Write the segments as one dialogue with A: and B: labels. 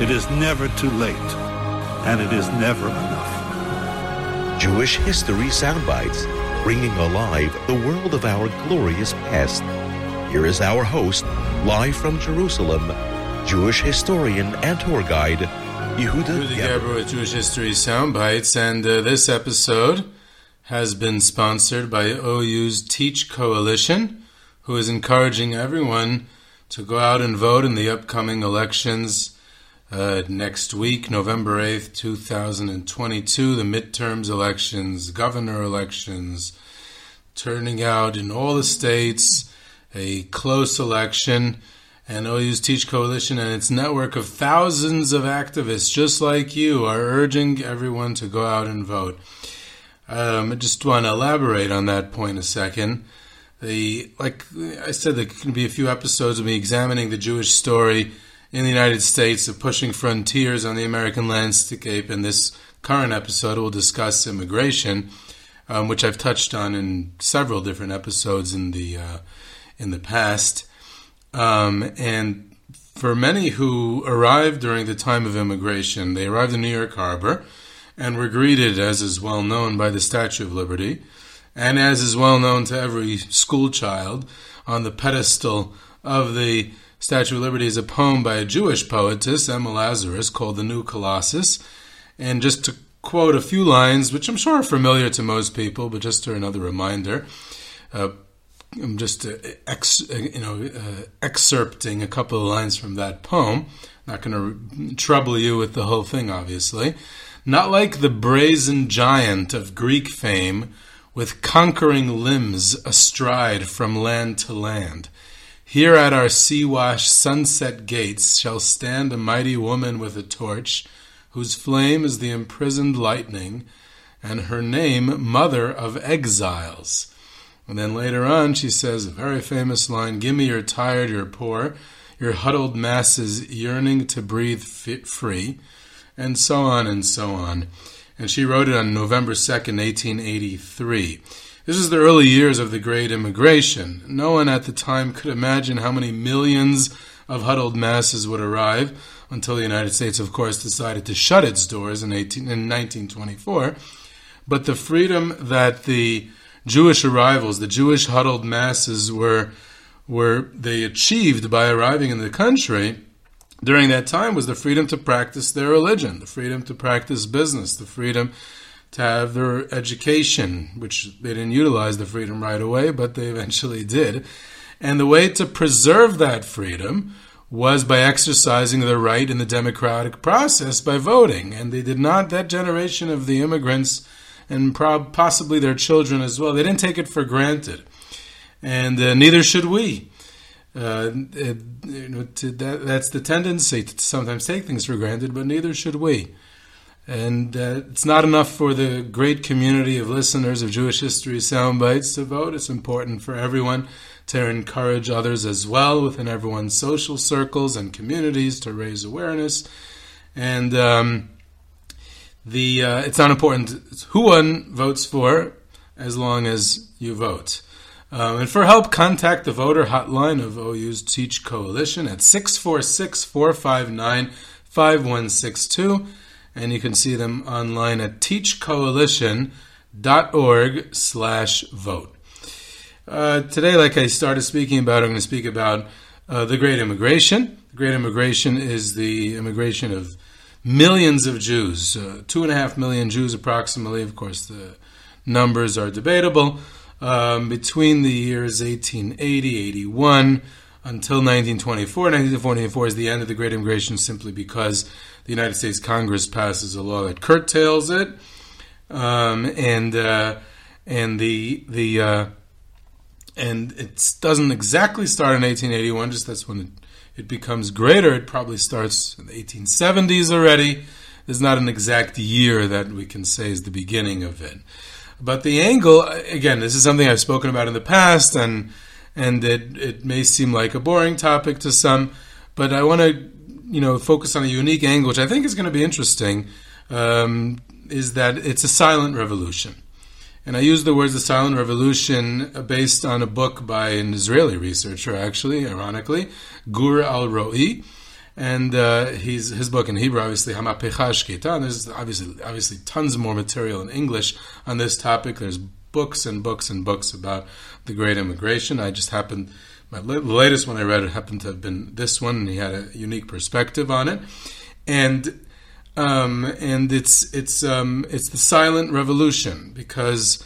A: it is never too late, and it is never enough.
B: Jewish History Soundbites, bringing alive the world of our glorious past. Here is our host, live from Jerusalem, Jewish historian and tour guide, Yehuda
C: Yehuda Geberer with Jewish History Soundbites, and uh, this episode has been sponsored by OU's Teach Coalition, who is encouraging everyone to go out and vote in the upcoming elections uh, next week, November 8th, 2022, the midterms elections, governor elections, turning out in all the states, a close election. And OU's Teach Coalition and its network of thousands of activists just like you are urging everyone to go out and vote. Um, I just want to elaborate on that point a second. The like I said, there can be a few episodes of me examining the Jewish story in the United States of pushing frontiers on the American landscape. And this current episode will discuss immigration, um, which I've touched on in several different episodes in the uh, in the past. Um, and for many who arrived during the time of immigration, they arrived in New York Harbor and were greeted, as is well known, by the Statue of Liberty, and as is well known to every school child, on the pedestal of the Statue of Liberty is a poem by a Jewish poetess, Emma Lazarus, called The New Colossus. And just to quote a few lines, which I'm sure are familiar to most people, but just for another reminder, uh, I'm just uh, ex, uh, you know uh, excerpting a couple of lines from that poem. Not going to trouble you with the whole thing, obviously. Not like the brazen giant of Greek fame, with conquering limbs astride from land to land. Here at our sea washed sunset gates shall stand a mighty woman with a torch, whose flame is the imprisoned lightning, and her name Mother of Exiles. And then later on, she says a very famous line Give me your tired, your poor, your huddled masses yearning to breathe free and so on and so on. And she wrote it on November 2nd, 1883. This is the early years of the Great Immigration. No one at the time could imagine how many millions of huddled masses would arrive until the United States, of course, decided to shut its doors in, 18, in 1924. But the freedom that the Jewish arrivals, the Jewish huddled masses were, were they achieved by arriving in the country during that time was the freedom to practice their religion, the freedom to practice business, the freedom to have their education, which they didn't utilize the freedom right away, but they eventually did. And the way to preserve that freedom was by exercising their right in the democratic process by voting. And they did not, that generation of the immigrants, and possibly their children as well, they didn't take it for granted. And uh, neither should we. Uh, it, you know, to, that, that's the tendency to sometimes take things for granted, but neither should we. And uh, it's not enough for the great community of listeners of Jewish History Soundbites to vote. It's important for everyone to encourage others as well within everyone's social circles and communities to raise awareness. And um, the uh, it's not important who one votes for as long as you vote. Um, and for help, contact the voter hotline of OU's Teach Coalition at 646 459 5162. And you can see them online at teachcoalition.org slash vote. Uh, today, like I started speaking about, I'm going to speak about uh, the Great Immigration. The Great Immigration is the immigration of millions of Jews, uh, two and a half million Jews approximately. Of course, the numbers are debatable. Um, between the years 1880, 81 until 1924. 1924 is the end of the Great Immigration simply because the United States Congress passes a law that curtails it, um, and uh, and the the uh, and it doesn't exactly start in 1881. Just that's when it, it becomes greater. It probably starts in the 1870s already. There's not an exact year that we can say is the beginning of it. But the angle, again, this is something I've spoken about in the past, and and it, it may seem like a boring topic to some, but I want to, you know, focus on a unique angle, which I think is going to be interesting, um, is that it's a silent revolution. And I use the words the silent revolution based on a book by an Israeli researcher, actually, ironically, Gur Alroey. And uh, he's, his book in Hebrew, obviously, Hamapecha Shkita. There's obviously, obviously tons more material in English on this topic. There's books and books and books about the Great Immigration. I just happened, my the latest one I read happened to have been this one, and he had a unique perspective on it. And um, and it's it's um, it's the silent revolution because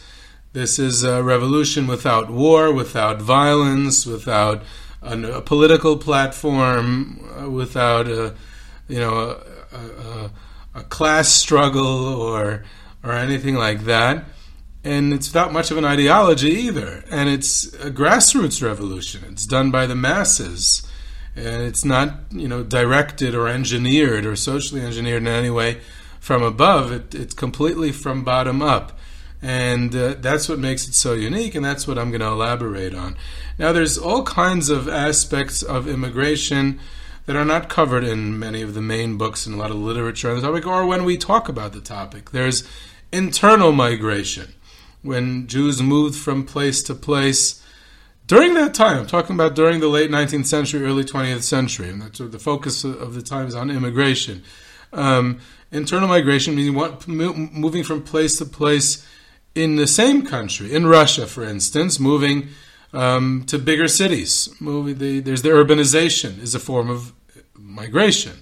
C: this is a revolution without war, without violence, without a, a political platform, uh, without a you know a, a, a, class struggle or or anything like that. And it's not much of an ideology either. And it's a grassroots revolution. It's done by the masses and it's not you know directed or engineered or socially engineered in any way from above. It, it's completely from bottom up, and uh, that's what makes it so unique, and that's what I'm going to elaborate on. Now, there's all kinds of aspects of immigration that are not covered in many of the main books and a lot of literature on the topic, or when we talk about the topic. There's internal migration, when Jews moved from place to place during that time, I'm talking about during the late 19th century, early 20th century, and that's the focus of the time is on immigration. Um, internal migration meaning what, moving from place to place in the same country, in Russia, for instance, moving um, to bigger cities. Moving the, there's the urbanization is a form of migration.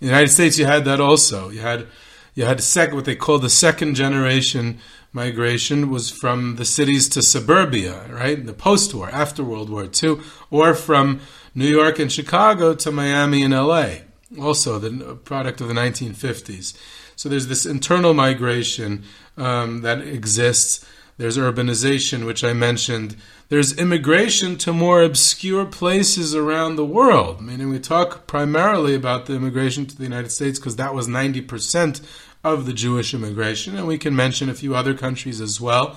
C: In the United States, you had that also. You had you had sec, what they call the second generation migration was from the cities to suburbia, right? The post-war, after World War II, or from New York and Chicago to Miami and LA, also the product of the 1950s. So there's this internal migration um, that exists. There's urbanization, which I mentioned. There's immigration to more obscure places around the world. Meaning, we talk primarily about the immigration to the United States because that was 90% of the Jewish immigration, and we can mention a few other countries as well.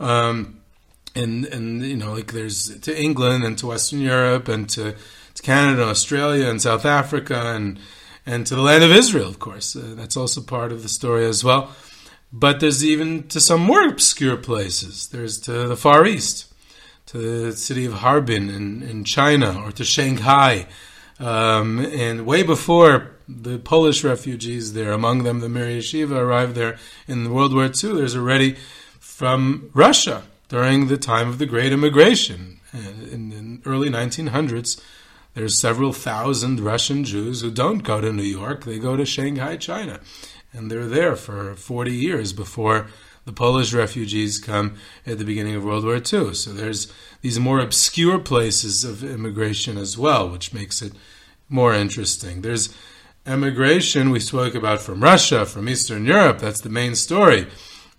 C: Um, and and you know, like there's to England and to Western Europe and to, to Canada, Australia, and South Africa, and and to the land of Israel, of course. Uh, that's also part of the story as well. But there's even to some more obscure places. There's to the Far East, to the city of Harbin in, in China, or to Shanghai, um, and way before the Polish refugees there, among them the Mir Yeshiva, arrived there in World War II. There's already from Russia during the time of the Great Immigration in the early 1900s. There's several thousand Russian Jews who don't go to New York; they go to Shanghai, China, and they're there for 40 years before the Polish refugees come at the beginning of World War II. So there's these more obscure places of immigration as well, which makes it more interesting. There's emigration we spoke about from Russia, from Eastern Europe. That's the main story.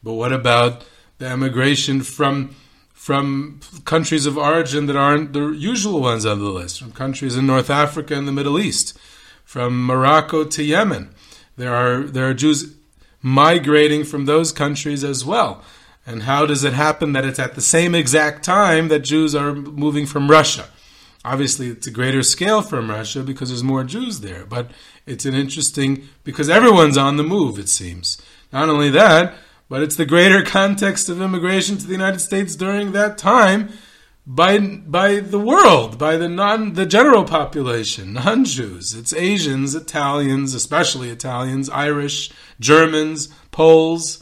C: But what about the emigration from from countries of origin that aren't the usual ones on the list, from countries in North Africa and the Middle East, from Morocco to Yemen? There are there are Jews migrating from those countries as well. And how does it happen that it's at the same exact time that Jews are moving from Russia? Obviously, it's a greater scale from Russia because there's more Jews there, but it's an interesting because everyone's on the move, it seems. Not only that, but it's the greater context of immigration to the United States during that time by by the world, by the non the general population, non-Jews. It's Asians, Italians, especially Italians, Irish, Germans, Poles,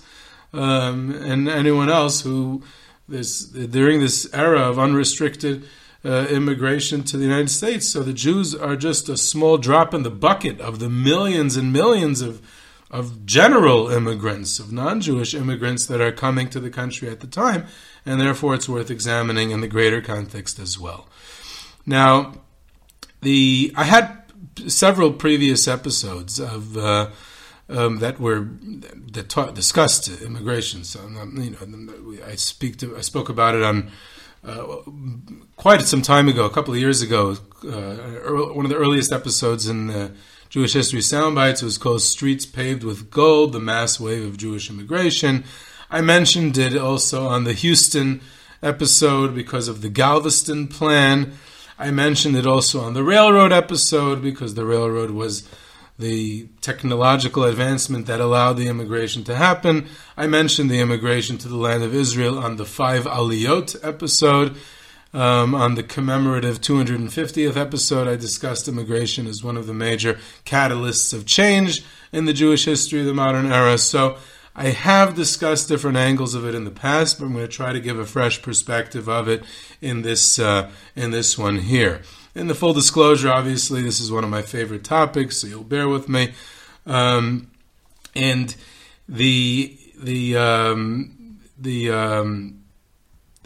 C: um, and anyone else who this during this era of unrestricted uh, immigration to the United States. So the Jews are just a small drop in the bucket of the millions and millions of of general immigrants, of non-Jewish immigrants that are coming to the country at the time, and therefore it's worth examining in the greater context as well. Now, the I had several previous episodes of uh, um, that were that discussed immigration. So you know, I speak to I spoke about it on uh, quite some time ago, a couple of years ago. Uh, one of the earliest episodes in the Jewish History Soundbites was called "Streets Paved with Gold: The Mass Wave of Jewish Immigration." I mentioned it also on the Houston episode because of the Galveston plan. I mentioned it also on the railroad episode because the railroad was the technological advancement that allowed the immigration to happen. I mentioned the immigration to the land of Israel on the five Aliyot episode. Um, on the commemorative 250th episode, I discussed immigration as one of the major catalysts of change in the Jewish history of the modern era. So I have discussed different angles of it in the past, but I'm going to try to give a fresh perspective of it in this uh, in this one here. In the full disclosure, obviously, this is one of my favorite topics, so you'll bear with me. Um, and the the um, the um,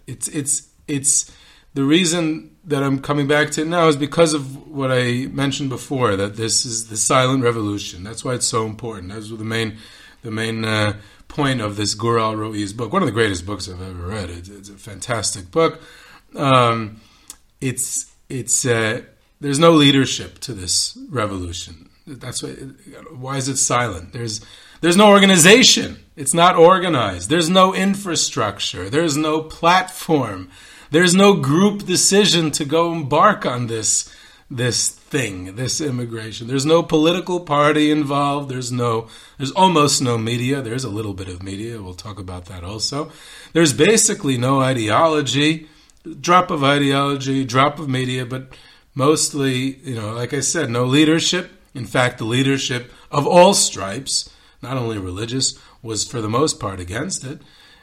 C: it's it's it's the reason that I'm coming back to it now is because of what I mentioned before that this is the silent revolution. That's why it's so important. That's the main the main uh, point of this Gur Alroey's book. One of the greatest books I've ever read. It's, it's a fantastic book. Um, it's it's uh, there's no leadership to this revolution. That's why. Why is it silent? There's there's no organization. It's not organized. There's no infrastructure. There's no platform. There's no group decision to go embark on this this thing, this immigration. There's no political party involved. There's no there's almost no media. There's a little bit of media. We'll talk about that also. There's basically no ideology drop of ideology, drop of media, but mostly, you know, like I said, no leadership. In fact, the leadership of all stripes, not only religious, was for the most part against it.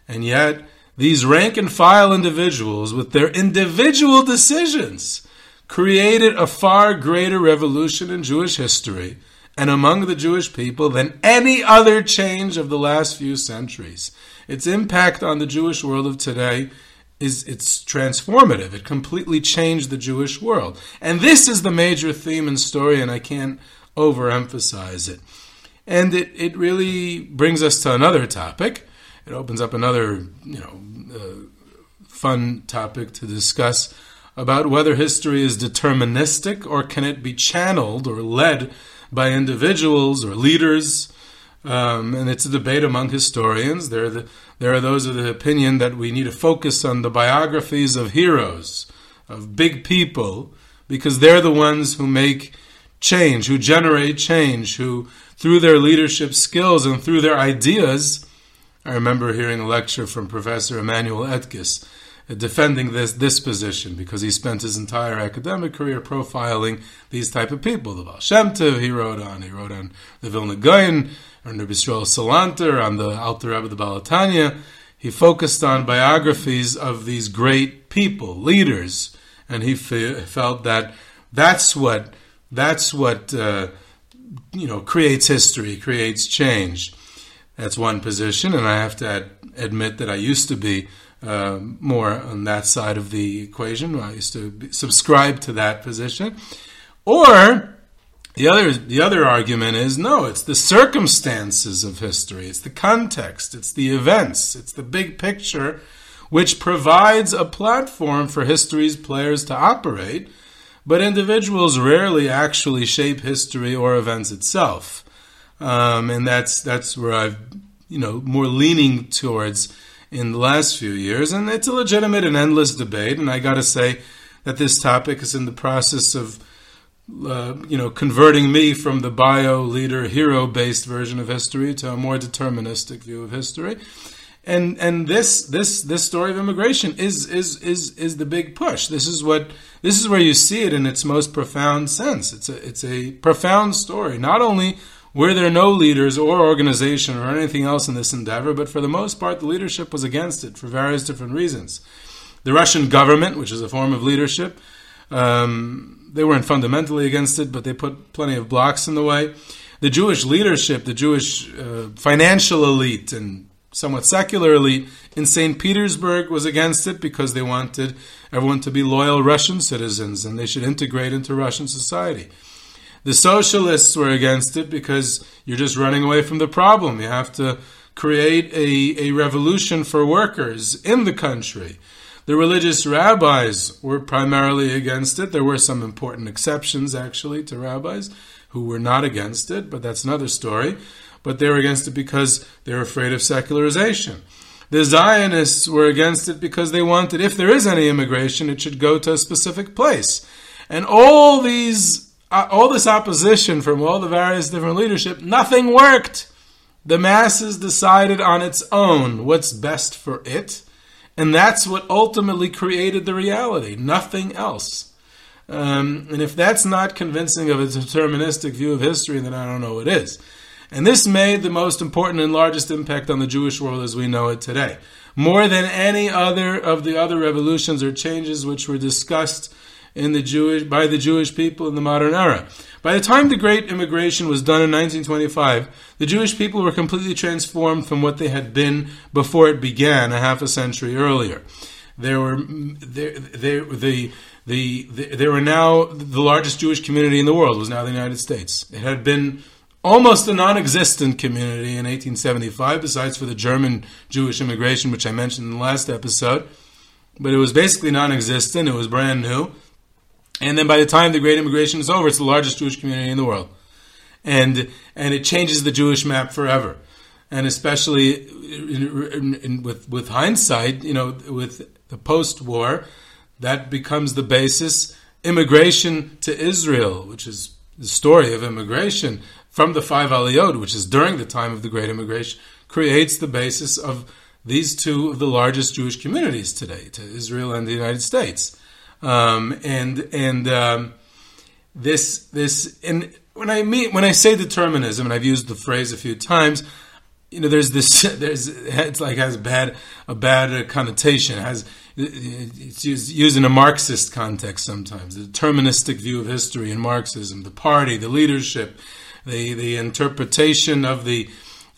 C: And yet, these rank and file individuals, with their individual decisions, created a far greater revolution in Jewish history and among the Jewish people than any other change of the last few centuries. Its impact on the Jewish world of today is it's transformative. It completely changed the Jewish world. And this is the major theme and story, and I can't overemphasize it. And it, it really brings us to another topic. It opens up another, you know, uh, fun topic to discuss about whether history is deterministic or can it be channeled or led by individuals or leaders. Um, and it's a debate among historians. There the there are those of the opinion that we need to focus on the biographies of heroes, of big people, because they're the ones who make change, who generate change, who, through their leadership skills and through their ideas, I remember hearing a lecture from Professor Emmanuel Etkes uh, defending this this position because he spent his entire academic career profiling these type of people. The Baal Shem Tov he wrote on, he wrote on the Vilna Gaon, or Rabbi Yisrael Salanter, on the Alter Rebbe, the Baal HaTanya. He focused on biographies of these great people, leaders, and he felt that that's what that's what uh, you know creates history, creates change. That's one position, and I have to ad- admit that I used to be uh, more on that side of the equation. I used to be, subscribe to that position, or the other, the other argument is no, it's the circumstances of history, it's the context, it's the events, it's the big picture which provides a platform for history's players to operate, but individuals rarely actually shape history or events itself. Um, and that's, that's where I've, you know, more leaning towards in the last few years. And it's a legitimate and endless debate, and I gotta say that this topic is in the process of uh, you know, converting me from the bio leader hero based version of history to a more deterministic view of history. And and this this this story of immigration is is is is the big push. This is what this is where you see it in its most profound sense. It's a it's a profound story. Not only were there no leaders or organization or anything else in this endeavor, but for the most part the leadership was against it for various different reasons. The Russian government, which is a form of leadership, um, they weren't fundamentally against it, but they put plenty of blocks in the way. The Jewish leadership, the Jewish uh, financial elite, and somewhat secular elite in St. Petersburg was against it because they wanted everyone to be loyal Russian citizens and they should integrate into Russian society. The socialists were against it because you're just running away from the problem. You have to create a, a revolution for workers in the country. The religious rabbis were primarily against it. There were some important exceptions, actually, to rabbis who were not against it, but that's another story. But they were against it because they were afraid of secularization. The Zionists were against it because they wanted, if there is any immigration, it should go to a specific place. And all these, all this opposition from all the various different leadership, nothing worked. The masses decided on its own what's best for it, and that's what ultimately created the reality, nothing else. Um, and if that's not convincing of a deterministic view of history, then I don't know what is. And this made the most important and largest impact on the Jewish world as we know it today. More than any other of the other revolutions or changes which were discussed in the Jewish, by the Jewish people in the modern era. By the time the Great Immigration was done in 1925, the Jewish people were completely transformed from what they had been before it began a half a century earlier. There were there, the, the, the, they were now the largest Jewish community in the world was now the United States. It had been almost a non-existent community in 1875, besides for the German Jewish immigration, which I mentioned in the last episode. But it was basically non-existent. It was brand new. And then by the time the Great Immigration is over, it's the largest Jewish community in the world. And, and it changes the Jewish map forever. And especially in, in, in, with, with hindsight, you know, with the post-war, that becomes the basis. Immigration to Israel, which is the story of immigration from the five aliyot, which is during the time of the Great Immigration, creates the basis of these two of the largest Jewish communities today, to Israel and the United States. Um, and and um, this this and when I mean when I say determinism, and I've used the phrase a few times, you know, there's this there's it's like has a bad a bad connotation. Has it's used, used in a Marxist context sometimes. The deterministic view of history in Marxism, the party, the leadership, the the interpretation of the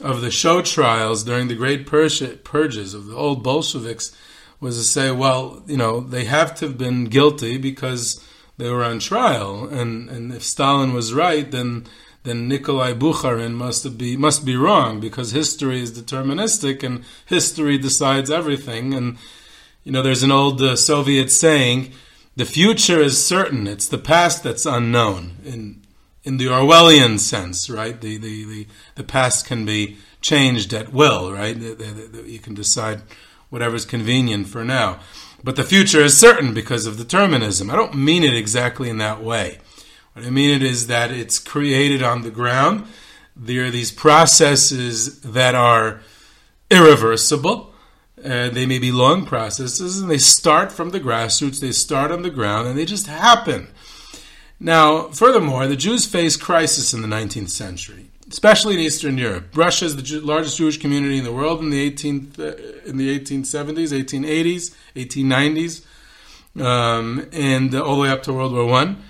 C: of the show trials during the great purges of the old Bolsheviks was to say, well, you know, they have to have been guilty because they were on trial, and, and if Stalin was right, then then Nikolai Bukharin must be must be wrong because history is deterministic and history decides everything. And you know, there's an old uh, Soviet saying, "The future is certain; it's the past that's unknown." In in the Orwellian sense, right? The the the, the past can be changed at will, right? You can decide whatever's convenient for now. But the future is certain because of determinism. I don't mean it exactly in that way. What I mean it is that it's created on the ground. There are these processes that are irreversible. Uh, they may be long processes, and they start from the grassroots. They start on the ground, and they just happen. Now, furthermore, the Jews faced crisis in the 19th century especially in Eastern Europe. Russia is the largest Jewish community in the world in the 18th, uh, in the 1870s, 1880s, 1890s, um, and uh, all the way up to World War One.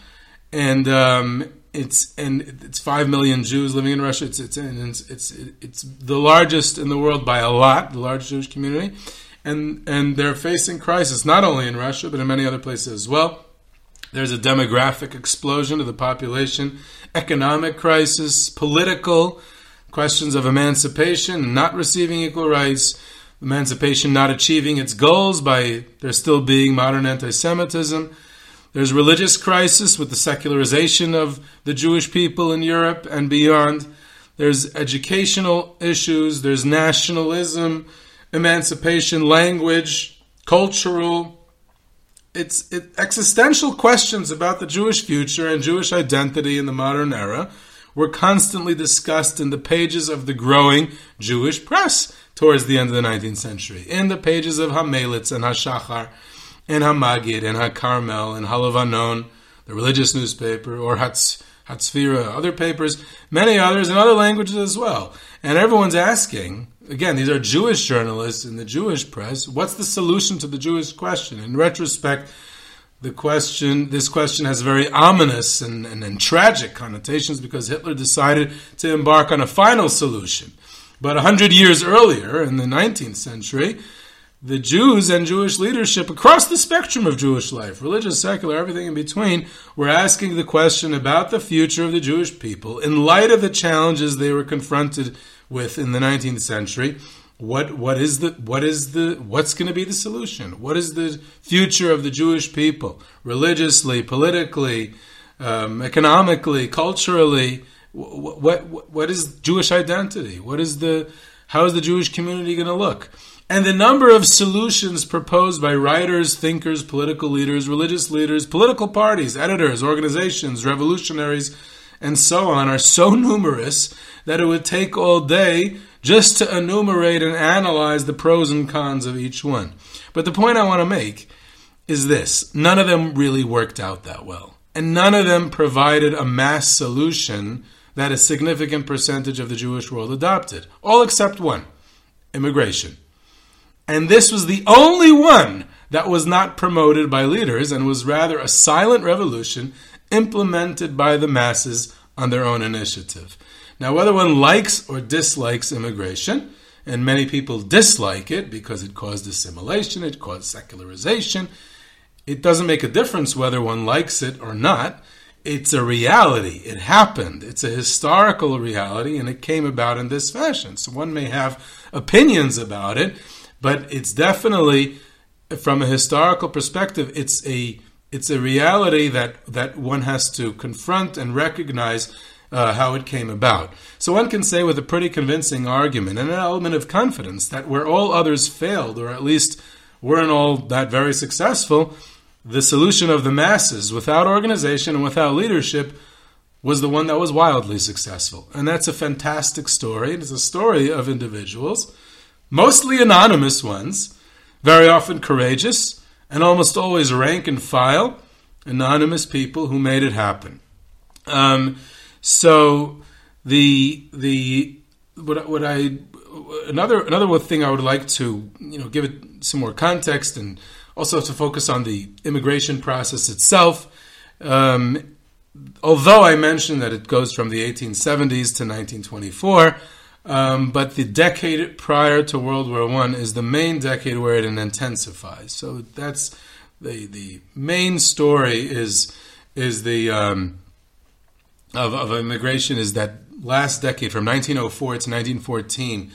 C: And um, it's and it's five million Jews living in Russia. It's it's, it's it's it's the largest in the world by a lot, the largest Jewish community, and and they're facing crisis not only in Russia but in many other places as well. There's a demographic explosion of the population, economic crisis, political questions of emancipation, not receiving equal rights, emancipation not achieving its goals by there still being modern anti Semitism. There's religious crisis with the secularization of the Jewish people in Europe and beyond. There's educational issues, there's nationalism, emancipation, language, cultural, it's it, existential questions about the Jewish future and Jewish identity in the modern era were constantly discussed in the pages of the growing Jewish press towards the end of the 19th century, in the pages of Hamelitz and Hashachar, and Hamagid and Hakarmel and Halavanon, the religious newspaper, or Hatz, Hatzfira, other papers, many others in other languages as well. And everyone's asking, again, these are Jewish journalists in the Jewish press, what's the solution to the Jewish question? In retrospect, the question, this question has very ominous and, and, and tragic connotations because Hitler decided to embark on a final solution. But a hundred years earlier, in the 19th century, the Jews and Jewish leadership across the spectrum of Jewish life, religious, secular, everything in between, were asking the question about the future of the Jewish people in light of the challenges they were confronted with in the 19th century. What what is the what is the what's going to be the solution? What is the future of the Jewish people, religiously, politically, um, economically, culturally? What, what what is Jewish identity? What is the how is the Jewish community going to look? And the number of solutions proposed by writers, thinkers, political leaders, religious leaders, political parties, editors, organizations, revolutionaries, and so on are so numerous that it would take all day just to enumerate and analyze the pros and cons of each one. But the point I want to make is this none of them really worked out that well. And none of them provided a mass solution that a significant percentage of the Jewish world adopted. All except one immigration. And this was the only one that was not promoted by leaders and was rather a silent revolution implemented by the masses on their own initiative. Now, whether one likes or dislikes immigration, and many people dislike it because it caused assimilation, it caused secularization, it doesn't make a difference whether one likes it or not. It's a reality. It happened. It's a historical reality, and it came about in this fashion. So one may have opinions about it but it's definitely from a historical perspective it's a it's a reality that that one has to confront and recognize uh, how it came about. So one can say with a pretty convincing argument and an element of confidence that where all others failed, or at least weren't all that very successful, the solution of the masses without organization and without leadership was the one that was wildly successful. And that's a fantastic story. It is a story of individuals mostly anonymous ones, very often courageous, and almost always rank and file, anonymous people who made it happen. Um, so the the what, what I another another thing I would like to you know give it some more context and also to focus on the immigration process itself. Um, although I mentioned that it goes from the 1870s to 1924. Um, but the decade prior to World War One is the main decade where it intensifies. So that's the the main story is is the um, of, of immigration is that last decade from 1904 to 1914.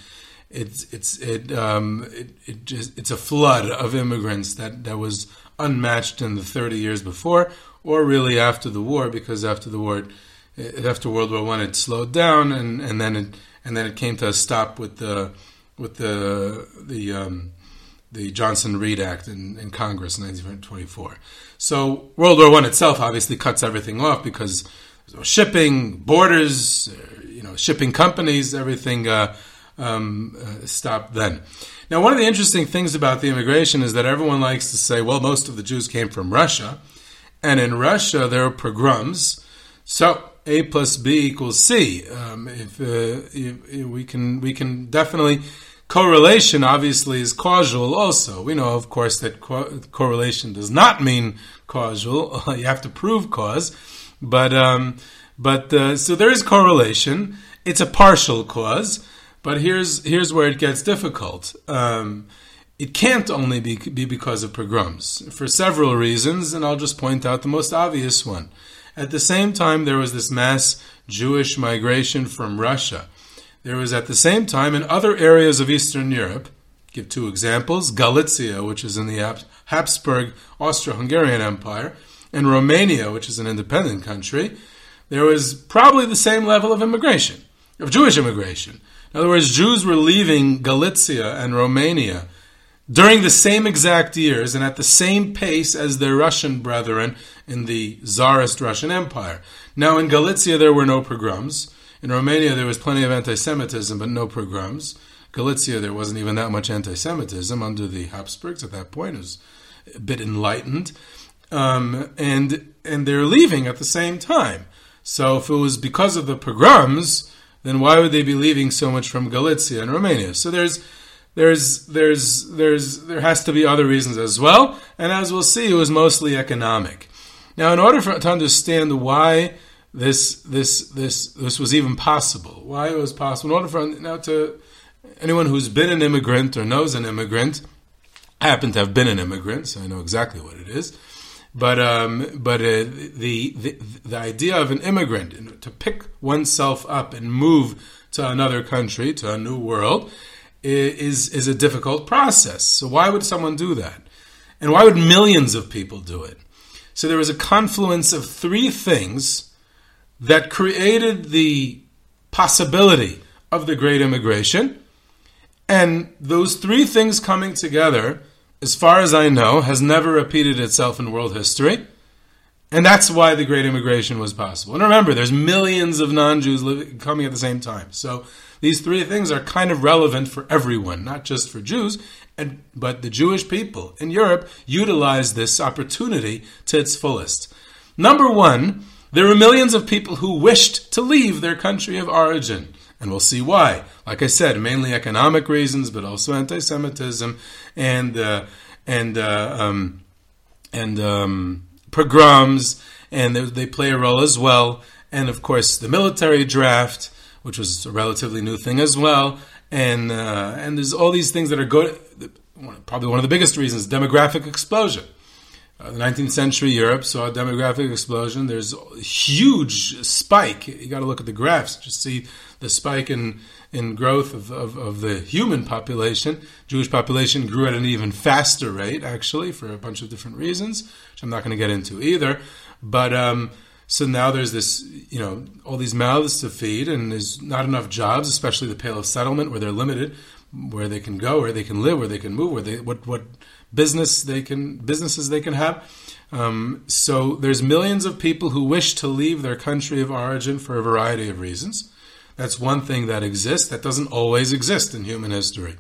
C: It's it's it, um, it, it just it's a flood of immigrants that, that was unmatched in the 30 years before, or really after the war, because after the war, after World War One, it slowed down, and, and then it and then it came to a stop with the with the the um, the Johnson Reed Act in, in Congress in 1924. So World War One itself obviously cuts everything off because shipping, borders, uh, you know, shipping companies, everything uh, um, uh, stopped then. Now, one of the interesting things about the immigration is that everyone likes to say, well, most of the Jews came from Russia, and in Russia there were pogroms. So a plus B equals C. Um, if, uh, if, if we can, we can definitely correlation obviously is causal. Also, we know, of course, that co- correlation does not mean causal. you have to prove cause, but um, but uh, so there is correlation. It's a partial cause, but here's here's where it gets difficult. Um, it can't only be, be because of pogroms for several reasons, and I'll just point out the most obvious one. At the same time, there was this mass Jewish migration from Russia. There was at the same time in other areas of Eastern Europe, give two examples Galicia, which is in the Habsburg Austro Hungarian Empire, and Romania, which is an independent country, there was probably the same level of immigration, of Jewish immigration. In other words, Jews were leaving Galicia and Romania during the same exact years and at the same pace as their Russian brethren in the Tsarist Russian Empire. Now, in Galicia, there were no pogroms. In Romania, there was plenty of anti Semitism, but no pogroms. Galicia, there wasn't even that much anti Semitism under the Habsburgs at that point. It was a bit enlightened. Um, and, and they're leaving at the same time. So if it was because of the pogroms, then why would they be leaving so much from Galicia and Romania? So there's there's there's there's there has to be other reasons as well, and as we'll see, it was mostly economic. Now, in order for, to understand why this this this this was even possible, why it was possible, in order for now to anyone who's been an immigrant or knows an immigrant, I happen to have been an immigrant, so I know exactly what it is. But um, but uh, the, the the idea of an immigrant to pick oneself up and move to another country, to a new world, is is a difficult process. So why would someone do that? And why would millions of people do it? So there was a confluence of three things that created the possibility of the great immigration. And those three things coming together, as far as I know, has never repeated itself in world history. And that's why the great immigration was possible. And remember, there's millions of non-Jews coming at the same time. So these three things are kind of relevant for everyone, not just for Jews, and, but the Jewish people in Europe utilized this opportunity to its fullest. Number one, there were millions of people who wished to leave their country of origin. And we'll see why. Like I said, mainly economic reasons, but also anti-Semitism and uh, and uh, um, and um, pogroms, and they play a role as well. And of course, the military draft which was a relatively new thing as well. And uh, and there's all these things that are good. Probably one of the biggest reasons: demographic explosion. Uh, the 19th century Europe saw a demographic explosion. There's a huge spike. You got to look at the graphs to see the spike in in growth of, of, of, the human population. Jewish population grew at an even faster rate, actually, for a bunch of different reasons, which I'm not going to get into either. But um, so now there's this, you know, all these mouths to feed, and there's not enough jobs, especially the Pale of Settlement, where they're limited, where they can go, where they can live, where they can move, where they what what business they can businesses they can have. Um, so there's millions of people who wish to leave their country of origin for a variety of reasons. That's one thing that exists. That doesn't always exist in human history.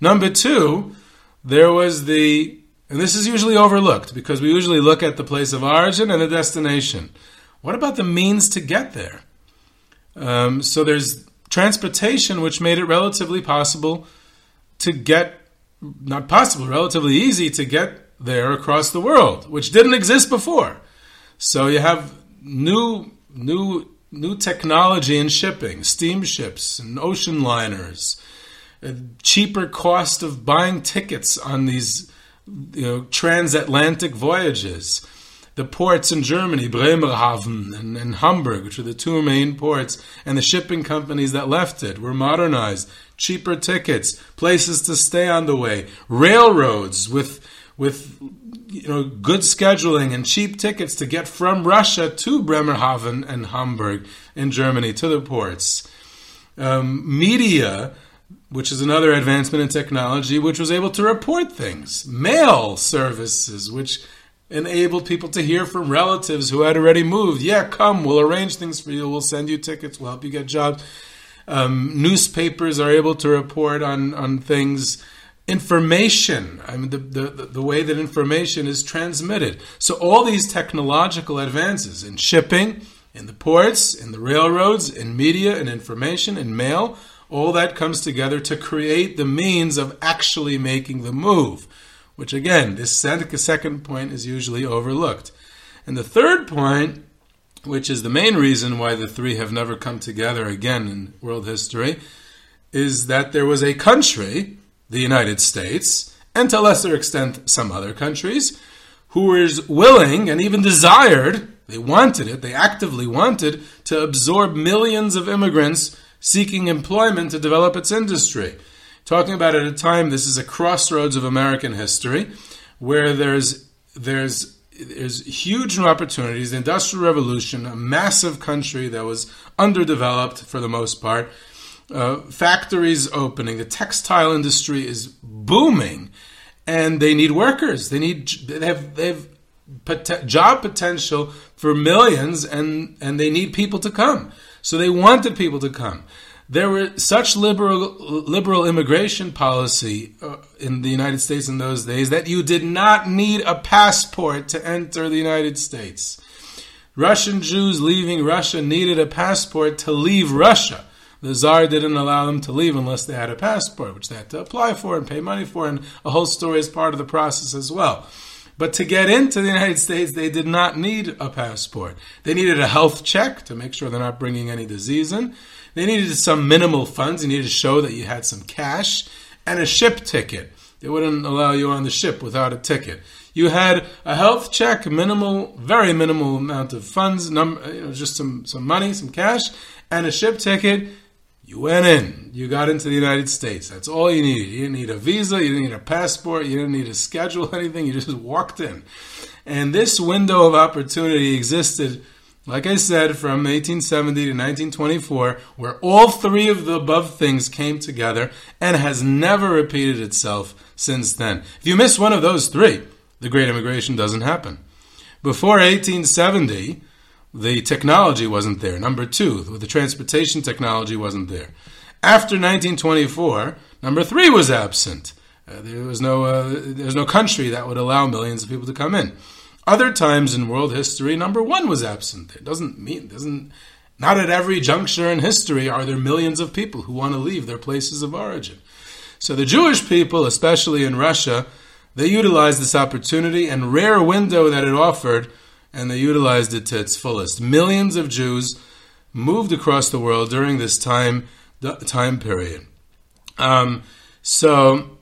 C: Number two, there was the, and this is usually overlooked because we usually look at the place of origin and the destination. What about the means to get there? Um, so there's transportation, which made it relatively possible to get, not possible, relatively easy to get there across the world, which didn't exist before. So you have new, new, new technology in shipping, steamships and ocean liners, cheaper cost of buying tickets on these you know, transatlantic voyages the ports in Germany, Bremerhaven and, and, Hamburg, which are the two main ports, and the shipping companies that left it were modernized, cheaper tickets, places to stay on the way, railroads with with you know good scheduling and cheap tickets to get from Russia to Bremerhaven and Hamburg in Germany to the ports. Um, media which is another advancement in technology, which was able to report things. Mail services, which enabled people to hear from relatives who had already moved. Yeah, come, we'll arrange things for you, we'll send you tickets, we'll help you get jobs. Um, newspapers are able to report on, on things. Information, I mean, the, the, the way that information is transmitted. So, all these technological advances in shipping, in the ports, in the railroads, in media, in information, in mail, all that comes together to create the means of actually making the move which again, this second point is usually overlooked. And the third point, which is the main reason why the three have never come together again in world history, is that there was a country, the United States, and to a lesser extent some other countries, who was willing and even desired, they wanted it, they actively wanted to absorb millions of immigrants seeking employment to develop its industry. Talking about at a time this is a crossroads of American history where there's there's there's huge new opportunities. The Industrial Revolution, a massive country that was underdeveloped for the most part, uh, factories opening, the textile industry is booming, and they need workers. They need they have they have pot- job potential for millions, and and they need people to come. So they wanted people to come there were such liberal liberal immigration policy uh, in the United States in those days that you did not need a passport to enter the United States. Russian Jews leaving Russia needed a passport to leave Russia. The Tsar didn't allow them to leave unless they had a passport, which they had to apply for and pay money for, and a whole story is part of the process as well. But to get into the United States, they did not need a passport. They needed a health check to make sure they're not bringing any disease in. They needed some minimal funds. You needed to show that you had some cash and a ship ticket. They wouldn't allow you on the ship without a ticket. You had a health check, minimal, very minimal amount of funds, num- uh, you know, just some, some money, some cash, and a ship ticket. You went in. You got into the United States. That's all you needed. You didn't need a visa. You didn't need a passport. You didn't need to schedule anything. You just walked in. And this window of opportunity existed, like I said, from 1870 to 1924, where all three of the above things came together and has never repeated itself since then. If you miss one of those three, the Great Immigration doesn't happen. Before 1870, the technology wasn't there. Number two, the transportation technology wasn't there. After 1924, number three was absent. Uh, there was no uh, there's no country that would allow millions of people to come in. Other times in world history, number one was absent. It doesn't mean doesn't not at every juncture in history are there millions of people who want to leave their places of origin. So the Jewish people, especially in Russia, they utilized this opportunity and rare window that it offered, and they utilized it to its fullest. Millions of Jews moved across the world during this time time period. Um, so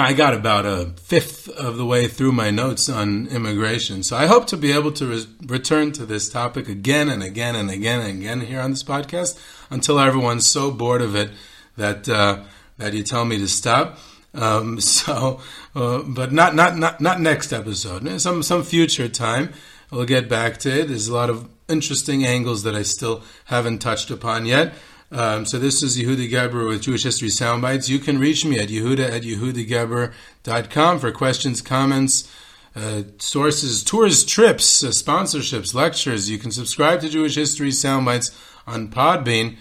C: I got about a fifth of the way through my notes on immigration. So I hope to be able to re- return to this topic again and again and again and again here on this podcast until everyone's so bored of it that uh, that you tell me to stop. Um, so, uh, but not, not not not next episode. Some some future time we'll get back to it. There's a lot of interesting angles that I still haven't touched upon yet. Um, so this is Yehuda Geberer with Jewish History Soundbites. You can reach me at yehuda at yehudageberer.com for questions, comments, uh, sources, tours, trips, uh, sponsorships, lectures. You can subscribe to Jewish History Soundbites on Podbean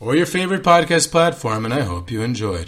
C: or your favorite podcast platform, and I hope you enjoyed.